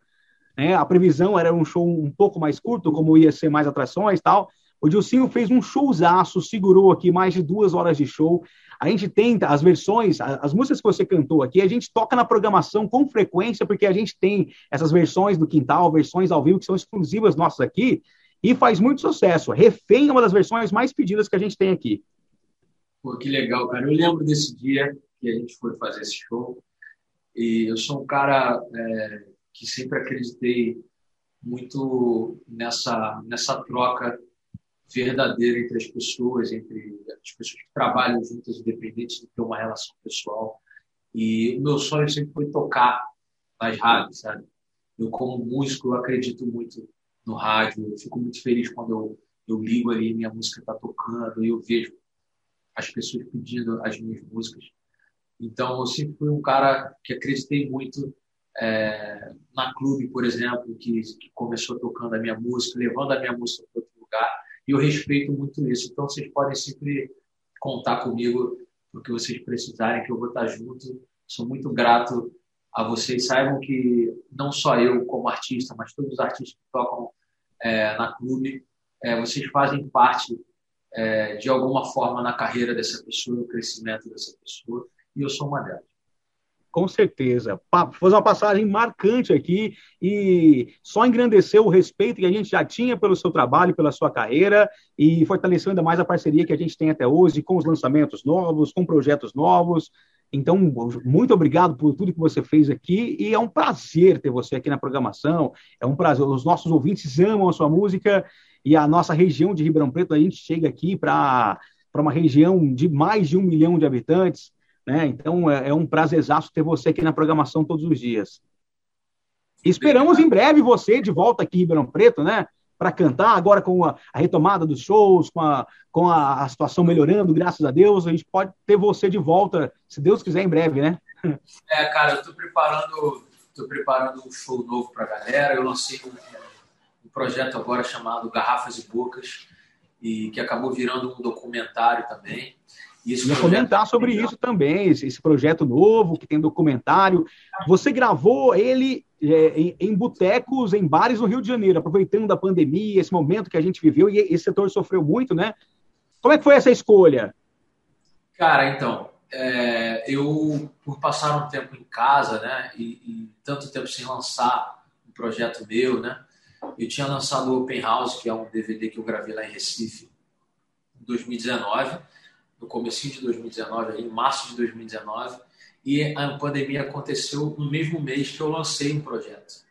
Né? A previsão era um show um pouco mais curto, como ia ser mais atrações e tal. O Dilcinho fez um showzaço, segurou aqui mais de duas horas de show. A gente tenta, as versões, as músicas que você cantou aqui, a gente toca na programação com frequência, porque a gente tem essas versões do quintal, versões ao vivo, que são exclusivas nossas aqui, e faz muito sucesso. Refém é uma das versões mais pedidas que a gente tem aqui. Pô, que legal, cara. Eu lembro desse dia que a gente foi fazer esse show, e eu sou um cara. É que sempre acreditei muito nessa, nessa troca verdadeira entre as pessoas, entre as pessoas que trabalham juntas, independentes de ter uma relação pessoal. E o meu sonho sempre foi tocar nas rádios, sabe? Eu, como músico, eu acredito muito no rádio. Eu fico muito feliz quando eu, eu ligo ali, minha música está tocando e eu vejo as pessoas pedindo as minhas músicas. Então, eu sempre fui um cara que acreditei muito é, na clube, por exemplo, que, que, começou tocando a minha música, levando a minha música para outro lugar, e eu respeito muito isso. Então, vocês podem sempre contar comigo no que vocês precisarem, que eu vou estar junto. Sou muito grato a vocês. Saibam que não só eu, como artista, mas todos os artistas que tocam é, na clube, é, vocês fazem parte é, de alguma forma na carreira dessa pessoa, no crescimento dessa pessoa, e eu sou uma delas. Com certeza. Fazer uma passagem marcante aqui e só engrandeceu o respeito que a gente já tinha pelo seu trabalho, pela sua carreira e fortaleceu ainda mais a parceria que a gente tem até hoje com os lançamentos novos, com projetos novos. Então, muito obrigado por tudo que você fez aqui e é um prazer ter você aqui na programação. É um prazer. Os nossos ouvintes amam a sua música e a nossa região de Ribeirão Preto, a gente chega aqui para uma região de mais de um milhão de habitantes né? Então é, é um prazerzaço ter você aqui na programação todos os dias. Esperamos em breve você de volta aqui em Ribeirão Preto, né? Para cantar, agora com a, a, retomada dos shows, com, a, com a, a, situação melhorando, graças a Deus, a gente pode ter você de volta, se Deus quiser, em breve, né? É, cara, eu estou preparando, tô preparando um show novo para a galera. Eu lancei um, um projeto agora chamado Garrafas e Bocas, e que acabou virando um documentário também. Isso ia comentar sobre isso também, esse, esse, projeto novo que tem documentário. Você gravou ele é, em, em botecos, em bares no Rio de Janeiro, aproveitando da pandemia, esse momento que a gente viveu e esse setor sofreu muito, né? Como é que foi essa escolha? Cara, então, é, eu, por passar um tempo em casa, né, e, e, tanto tempo sem lançar um projeto meu, né, eu tinha lançado o Open House, que é um DVD que eu gravei lá em Recife, em 2019 no começo de 2019, em março de 2019, e a pandemia aconteceu no mesmo mês que eu lancei um projeto.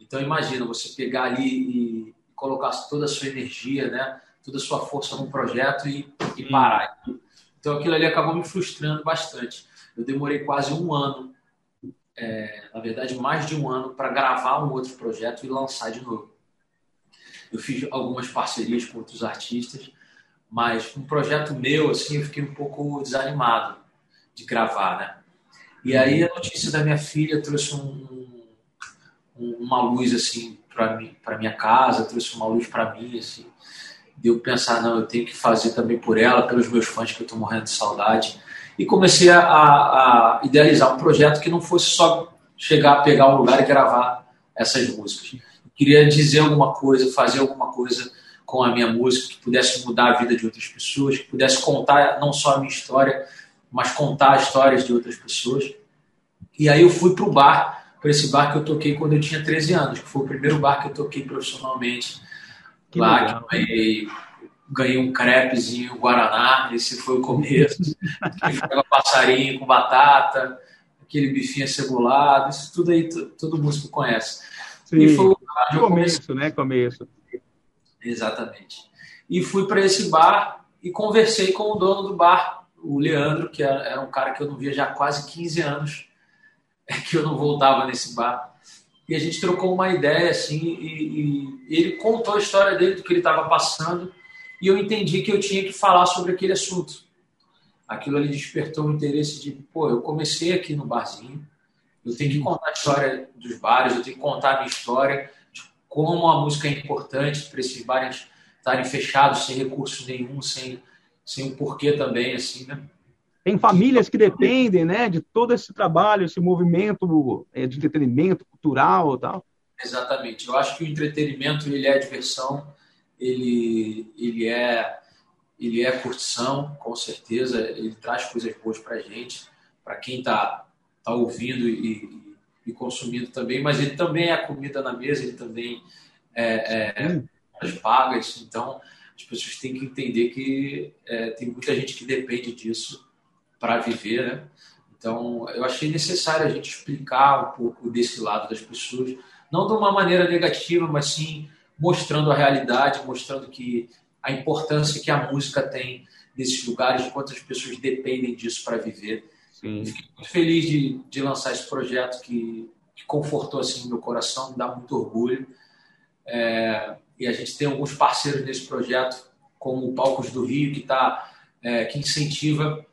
Então imagina você pegar ali e colocar toda a sua energia, né, toda a sua força num projeto e, e parar. Então aquilo ali acabou me frustrando bastante. Eu demorei quase um ano, é, na verdade mais de um ano, para gravar um outro projeto e lançar de novo. Eu fiz algumas parcerias com outros artistas, mas um projeto meu, assim, eu fiquei um pouco desanimado de gravar, né? E aí a notícia da minha filha trouxe um, um, uma luz, assim, para mim, para minha casa, trouxe uma luz para mim, assim, de eu pensar, não, eu tenho que fazer também por ela, pelos meus fãs que eu estou morrendo de saudade. E comecei a, a, idealizar um projeto que não fosse só chegar, pegar um lugar e gravar essas músicas. Eu queria dizer alguma coisa, fazer alguma coisa com a minha música que pudesse mudar a vida de outras pessoas, que pudesse contar não só a minha história, mas contar histórias de outras pessoas. E aí eu fui para o bar, para esse bar que eu toquei quando eu tinha 13 anos, que foi o primeiro bar que eu toquei profissionalmente que lá, legal. que ganhei, ganhei um crepezinho Guaraná, esse foi o começo. Ficava passarinho com batata, aquele bifinho cebolado, isso tudo aí todo músico conhece. Sim. E foi o começo, né? Começo. Exatamente. E fui para esse bar e conversei com o dono do bar, o Leandro, que era um cara que eu não via já há quase 15 anos, que eu não voltava nesse bar e a gente trocou uma ideia assim e, e ele contou a história dele do que ele estava passando e eu entendi que eu tinha que falar sobre aquele assunto. Aquilo ali despertou o interesse de, pô, eu comecei aqui no barzinho, eu tenho que contar a história dos bares, eu tenho que contar a minha história como a música é importante para esses bares estarem fechados sem recurso nenhum, sem sem um porquê também assim, né? Tem famílias que dependem, né, de todo esse trabalho, esse movimento é, de entretenimento cultural, tal. Exatamente. Eu acho que o entretenimento ele é diversão, ele ele é ele é curtição, com certeza. Ele traz coisas boas para gente, para quem está tá ouvindo e, e, consumindo também. Mas ele também é comida na mesa, ele também é, é as pagas. Então as pessoas têm que entender que é, tem muita gente que depende disso para viver, né? Então, eu achei necessário a gente explicar um pouco desse lado das pessoas, não de uma maneira negativa, mas sim mostrando a realidade, mostrando que a importância que a música tem nesses lugares, quantas pessoas dependem disso para viver. Sim. Fiquei muito feliz de, de lançar esse projeto que, que confortou assim meu coração, me dá muito orgulho. É, e a gente tem alguns parceiros nesse projeto, como o Palcos do Rio, que tá, é, que incentiva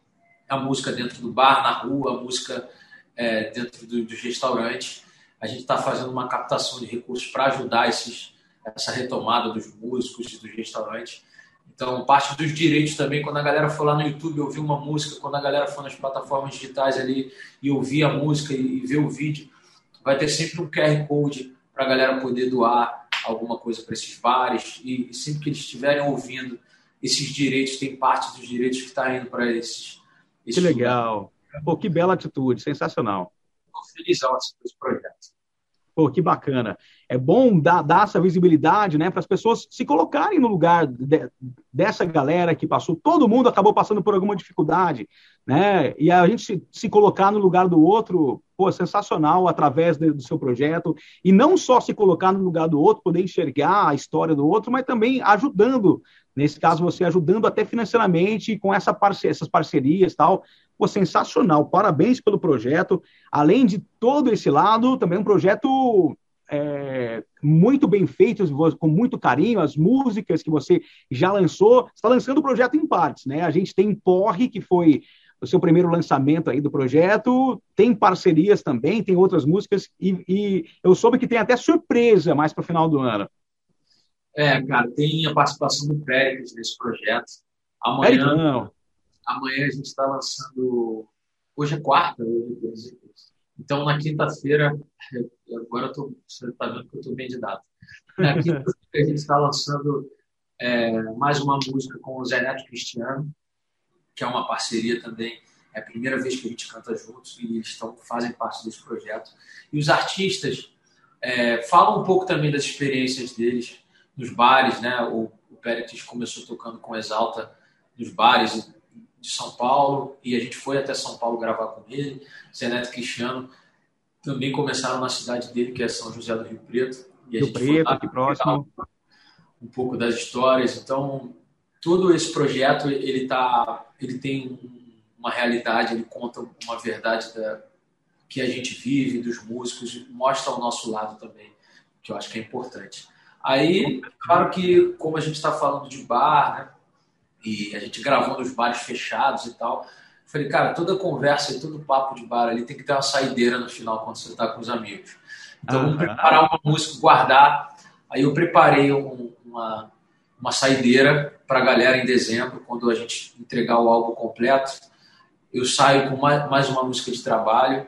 a música dentro do bar, na rua, a música é, dentro do, dos restaurantes. A gente está fazendo uma captação de recursos para ajudar esses, essa retomada dos músicos e dos restaurantes. Então, parte dos direitos também, quando a galera for lá no YouTube ouvir uma música, quando a galera for nas plataformas digitais ali e ouvir a música e ver o vídeo, vai ter sempre um QR Code para a galera poder doar alguma coisa para esses bares. E sempre que eles estiverem ouvindo, esses direitos, tem parte dos direitos que está indo para esses que legal. Pô, que bela atitude, sensacional. Estou feliz com esse projeto. Pô, que bacana. É bom dar, dar essa visibilidade, né, para as pessoas se colocarem no lugar de, dessa galera que passou. Todo mundo acabou passando por alguma dificuldade, né? E a gente se, se colocar no lugar do outro, pô, sensacional através de, do seu projeto. E não só se colocar no lugar do outro, poder enxergar a história do outro, mas também ajudando Nesse caso, você ajudando até financeiramente com essa parce essas parcerias tal. Pô, sensacional. Parabéns pelo projeto. Além de todo esse lado, também um projeto é, muito bem feito, com muito carinho, as músicas que você já lançou. está lançando o projeto em partes, né? A gente tem Porre, que foi o seu primeiro lançamento aí do projeto, tem parcerias também, tem outras músicas, e, e eu soube que tem até surpresa mais para o final do ano. É, cara, tem a participação do Péricles nesse projeto. Amanhã, amanhã a gente está lançando. Hoje é quarta, hoje é então na quinta-feira, agora eu tô, você está vendo que eu estou bem de data. Na quinta-feira a gente está lançando é, mais uma música com o Zé Neto Cristiano, que é uma parceria também. É a primeira vez que a gente canta juntos e eles estão, fazem parte desse projeto. E os artistas é, falam um pouco também das experiências deles nos bares, né? O, o começou tocando com Exalta nos bares de São Paulo e a gente foi até São Paulo gravar com ele. Zé Neto Cristiano também começaram na cidade dele, que é São José do Rio Preto. E a Rio Preto, aqui próximo. Um pouco das histórias. Então, todo esse projeto ele tá, ele tem uma realidade, ele conta uma verdade da, que a gente vive, dos músicos, mostra o nosso lado também, que eu acho que é importante. Aí, claro que, como a gente está falando de bar, né, e a gente gravou nos bares fechados e tal, eu falei, cara, toda conversa e todo papo de bar ali tem que ter uma saideira no final quando você está com os amigos. Então, vamos preparar uma música, guardar. Aí eu preparei um, uma, uma saideira para a galera em dezembro, quando a gente entregar o álbum completo. Eu saio com mais, mais uma música de trabalho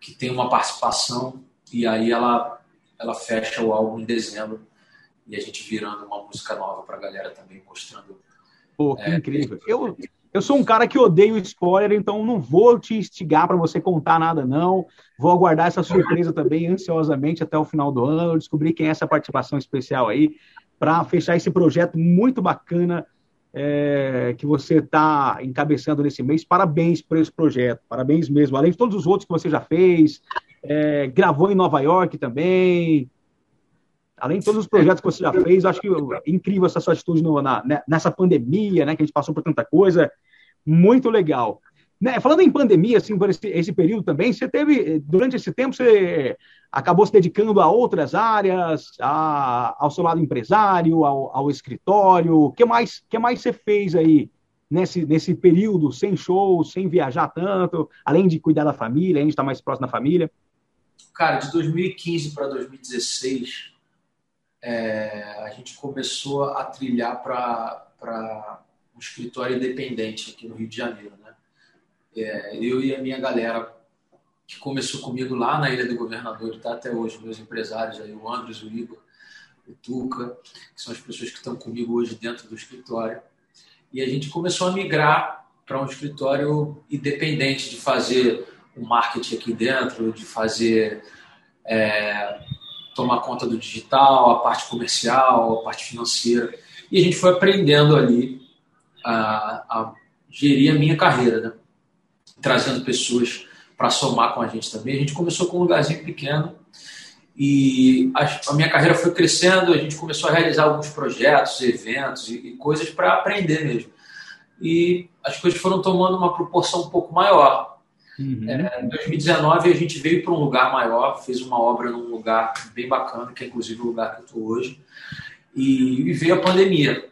que tem uma participação e aí ela ela fecha o álbum em dezembro e a gente virando uma música nova para a galera também mostrando. Pô, que é, incrível! Eu eu sou um cara que odeio spoiler, então não vou te instigar para você contar nada não. Vou aguardar essa surpresa também ansiosamente até o final do ano, descobrir quem é essa participação especial aí para fechar esse projeto muito bacana é, que você está encabeçando nesse mês. Parabéns por esse projeto, parabéns mesmo. Além de todos os outros que você já fez, é, gravou em Nova York também. Além de todos os projetos que você já fez, acho que é incrível essa sua atitude no, na, né, nessa pandemia, né, que a gente passou por tanta coisa. Muito legal. Né, falando em pandemia, assim, por esse, esse, período também, você teve, durante esse tempo, você acabou se dedicando a outras áreas, a, ao seu lado empresário, ao, ao escritório. O que mais, que mais você fez aí nesse, nesse período, sem show, sem viajar tanto, além de cuidar da família, além de estar mais próximo da família? Cara, de 2015 para 2016, é, a gente começou a trilhar para um escritório independente aqui no Rio de Janeiro. Né? É, eu e a minha galera que começou comigo lá na Ilha do Governador e está até hoje, meus empresários aí, o Andres, o Igor, o Tuca, que são as pessoas que estão comigo hoje dentro do escritório. E a gente começou a migrar para um escritório independente de fazer o marketing aqui dentro, de fazer é, tomar conta do digital, a parte comercial, a parte financeira. E a gente foi aprendendo ali a, a gerir a minha carreira, né? trazendo pessoas para somar com a gente também. A gente começou com um lugarzinho pequeno e a, a minha carreira foi crescendo. A gente começou a realizar alguns projetos, eventos e, e coisas para aprender mesmo. E as coisas foram tomando uma proporção um pouco maior. Uhum. É, em 2019 a gente veio para um lugar maior, fez uma obra num lugar bem bacana, que é inclusive o lugar que eu estou hoje, e, e, veio a pandemia.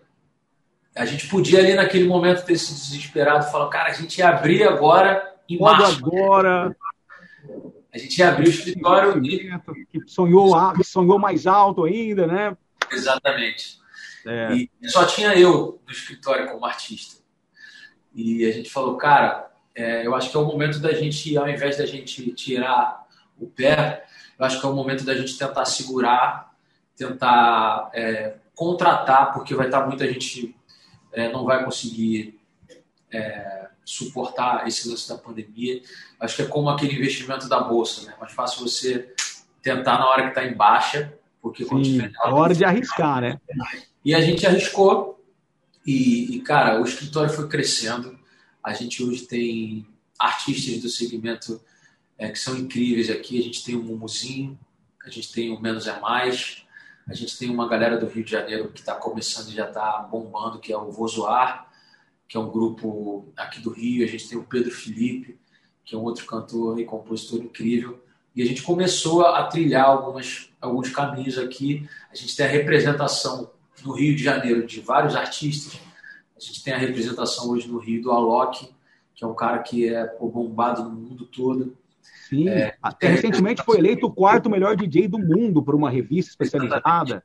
A gente podia ali naquele momento ter se desesperado e falar, cara, a gente ia abrir agora em março. agora. A gente ia abrir o escritório. Que sonhou, sonhou mais alto ainda, né? Exatamente. É. E só tinha eu no escritório como artista. E a gente falou, cara, é, eu acho que é o momento da gente, ao invés da gente tirar o pé, eu acho que é o momento da gente tentar segurar, tentar é, contratar, porque vai estar muita gente é, não vai conseguir é, suportar esse lance da pandemia. Acho que é como aquele investimento da bolsa, né? Mais fácil você tentar na hora que está em baixa, porque quando Sim, tiver. A hora de arriscar, né? E a gente arriscou. E, e, cara, o escritório foi crescendo. A gente hoje tem artistas do segmento é, que são incríveis aqui. A gente tem o Mumuzinho, a gente tem o Menos é Mais, a gente tem uma galera do Rio de Janeiro que está começando e já está bombando, que é o Vozoar, que é um grupo aqui do Rio. A gente tem o Pedro Felipe, que é um outro cantor e compositor incrível. E a gente começou a trilhar algumas, alguns caminhos aqui. A gente tem a representação no Rio de Janeiro de vários artistas a gente tem a representação hoje no Rio do Alok, que é um cara que é pô, bombado no mundo todo. Sim, é, até recentemente foi eleito o quarto melhor DJ do mundo por uma revista especializada.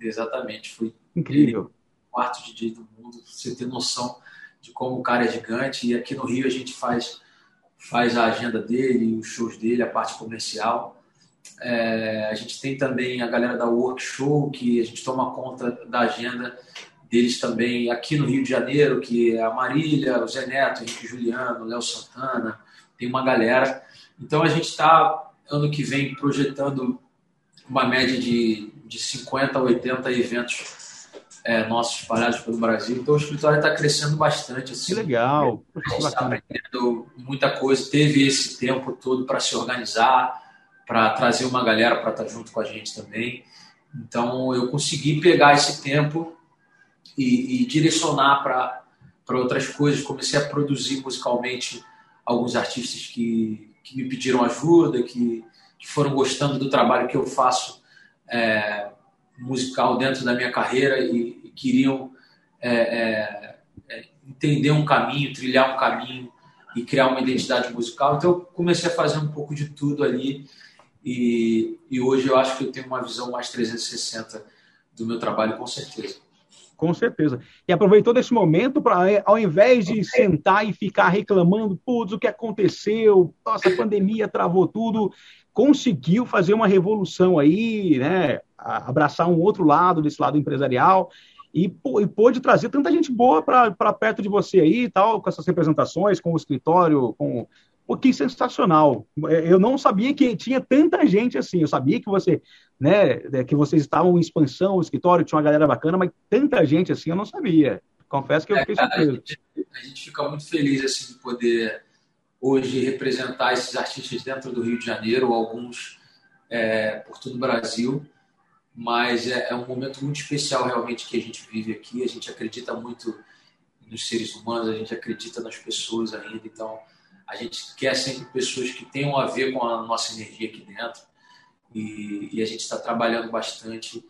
Exatamente, exatamente foi incrível. O quarto DJ do mundo, você ter noção de como o cara é gigante. E aqui no Rio a gente faz, faz a agenda dele, os shows dele, a parte comercial. É, a gente tem também a galera da Work Show, que a gente toma conta da agenda deles também aqui no Rio de Janeiro, que é a Marília, o Zé Neto, Henrique Juliano, Léo Santana, tem uma galera. Então a gente está, ano que vem, projetando uma média de, de 50 a 80 eventos é, nossos espalhados pelo Brasil. Então o escritório está crescendo bastante. Assim, que legal! A gente está aprendendo muita coisa. Teve esse tempo todo para se organizar, para trazer uma galera para estar tá junto com a gente também. Então eu consegui pegar esse tempo e, e direcionar para outras coisas. Comecei a produzir musicalmente alguns artistas que, que me pediram ajuda, que, que foram gostando do trabalho que eu faço é, musical dentro da minha carreira e, e queriam é, é, é entender um caminho, trilhar um caminho e criar uma identidade musical. Então eu comecei a fazer um pouco de tudo ali e, e hoje eu acho que eu tenho uma visão mais 360 do meu trabalho, com certeza. Com certeza. E aproveitou desse momento para, é, ao invés de sentar e ficar reclamando, putz, o que aconteceu, nossa, a pandemia travou tudo, conseguiu fazer uma revolução aí, né? Abraçar um outro lado desse lado empresarial e, e pôde trazer tanta gente boa para perto de você aí tal, com essas representações, com o escritório, com. Pô, que sensacional! É, eu não sabia que tinha tanta gente assim. Eu sabia que você, né, é, que vocês estavam em expansão, o escritório tinha uma galera bacana, mas tanta gente assim eu não sabia. Confesso que eu fiquei é, surpreso. A gente, a gente fica muito feliz assim de poder hoje representar esses artistas dentro do Rio de Janeiro, alguns é, por todo o Brasil mas é, é, um momento muito especial realmente que a gente vive aqui. A gente acredita muito nos seres humanos, a gente acredita nas pessoas ainda, então a gente quer sempre pessoas que tenham a ver com a nossa energia aqui dentro e, e a gente está trabalhando bastante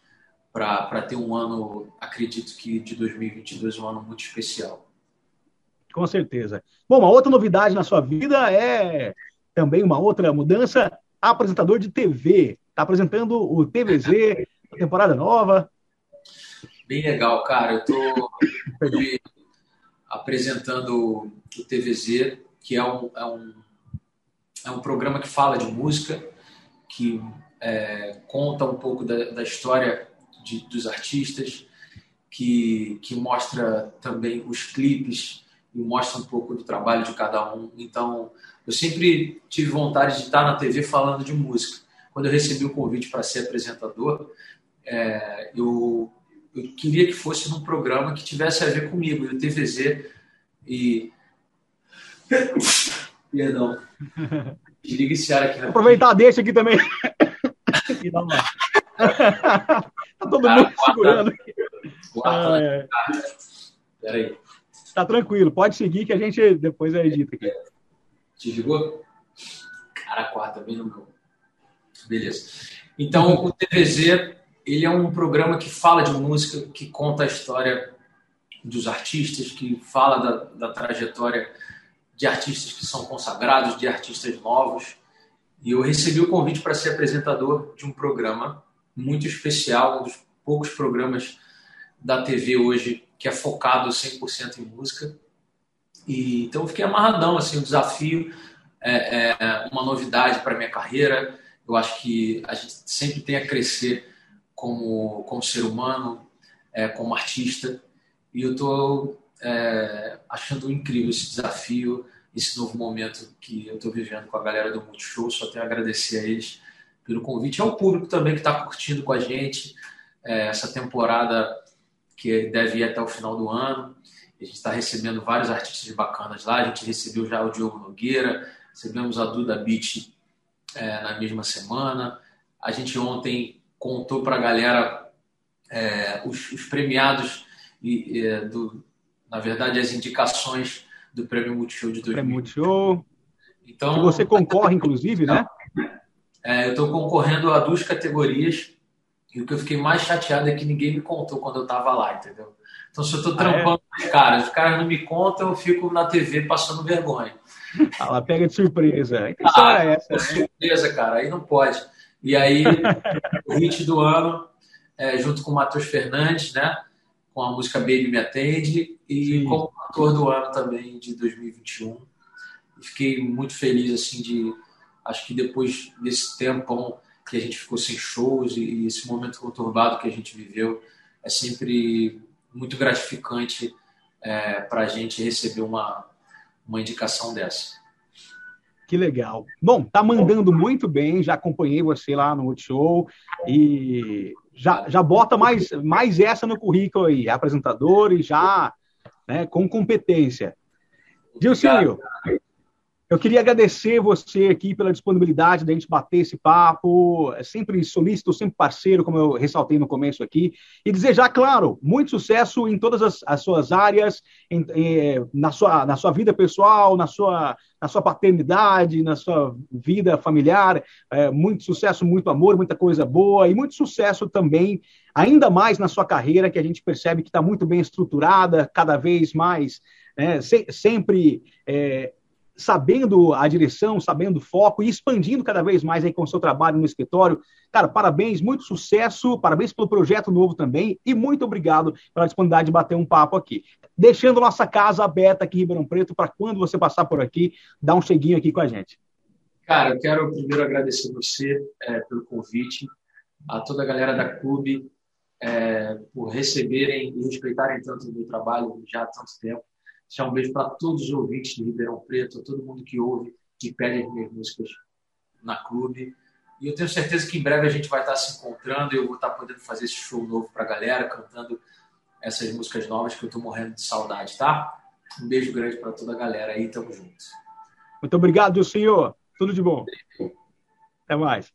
para ter um ano, acredito que de 2022 um ano muito especial. Com certeza. Bom, uma outra novidade na sua vida é também uma outra mudança, apresentador de TV. Está apresentando o TVZ, temporada nova. Bem legal, cara. Eu estou apresentando o TVZ, que é um, é, um, é um programa que fala de música, que é, conta um pouco da, da história de, dos artistas, que, que mostra também os clipes e mostra um pouco do trabalho de cada um. Então, eu sempre tive vontade de estar na TV falando de música. Quando eu recebi o convite para ser apresentador, é, eu, eu, queria que fosse num programa que tivesse a ver comigo, e o TVZ e... Perdão. Desliga esse ar aqui. Aproveitar, deixa aqui também. e dá uma... tá todo mundo ah, segurando. Guarda, ah, é. Peraí. Tá tranquilo, pode seguir que a gente depois edita aqui. Desligou? Cara, quarta, bem no meu. Beleza. Então, o TVZ ele é um programa que fala de música, que conta a história dos artistas, que fala da, da trajetória de artistas que são consagrados, de artistas novos. E eu recebi o convite para ser apresentador de um programa muito especial, um dos poucos programas da TV hoje que é focado 100% em música. E, então eu fiquei amarradão, assim, um desafio, é, é uma novidade para minha carreira. Eu acho que a gente sempre tem a crescer como, como ser humano, é, como artista. E eu estou é, achando incrível esse desafio, esse novo momento que eu estou vivendo com a galera do Multishow. Só tenho a agradecer a eles pelo convite. É o público também que está curtindo com a gente é, essa temporada que deve ir até o final do ano. A gente está recebendo vários artistas bacanas lá. A gente recebeu já o Diogo Nogueira, recebemos a Duda Beat é, na mesma semana. A gente ontem contou para a galera é, os, os, premiados e é, do, na verdade as indicações do Prêmio Multishow de 2020. Prêmio Multishow. Então, que você concorre, inclusive, né? É, eu estou concorrendo a duas categorias e o que eu fiquei mais chateado é que ninguém me contou quando eu estava lá, entendeu? Então, se eu estou trampando ah, é? os caras, os caras não me contam, eu fico na TV passando vergonha. Ela pega de surpresa. A intenção ah, é essa. Né? Surpresa, cara, aí não pode. E aí, o hit do ano, é, junto com o Matheus Fernandes, né? Com a música Baby Me Atende, e Sim. como ator do ano também de 2021. E fiquei muito feliz, assim, de. Acho que depois desse tempão que a gente ficou sem shows e, e esse momento conturbado que a gente viveu, é sempre muito gratificante é, para a gente receber uma, uma indicação dessa. Que legal. Bom, tá mandando muito bem, já acompanhei você lá no Multishow e já, já bota mais, mais essa no currículo aí, apresentador e já né, com competência. Dilcinho, Eu queria agradecer você aqui pela disponibilidade da gente bater esse papo. É sempre solícito, sempre parceiro, como eu ressaltei no começo aqui. E desejar, claro, muito sucesso em todas as, as suas áreas, em, em, na, sua, na sua vida pessoal, na sua, na sua paternidade, na sua vida familiar. É, muito sucesso, muito amor, muita coisa boa. E muito sucesso também, ainda mais na sua carreira, que a gente percebe que está muito bem estruturada, cada vez mais. É, se, sempre é, sabendo a direção, sabendo o foco e expandindo cada vez mais aí com o seu trabalho no escritório. Cara, parabéns, muito sucesso, parabéns pelo projeto novo também e muito obrigado pela disponibilidade de bater um papo aqui. Deixando nossa casa aberta aqui em Ribeirão Preto para quando você passar por aqui, dar um cheguinho aqui com a gente. Cara, eu quero primeiro agradecer você é, pelo convite, a toda a galera da Clube é, por receberem e respeitarem tanto o meu trabalho já há tanto tempo. Deixar um beijo para todos os ouvintes de Ribeirão Preto, a todo mundo que ouve, que pede as minhas músicas na clube. E eu tenho certeza que em breve a gente vai estar se encontrando e eu vou estar podendo fazer esse show novo para a galera, cantando essas músicas novas que eu estou morrendo de saudade, tá? Um beijo grande para toda a galera aí, tamo juntos. Muito obrigado, senhor. Tudo de bom. Até mais.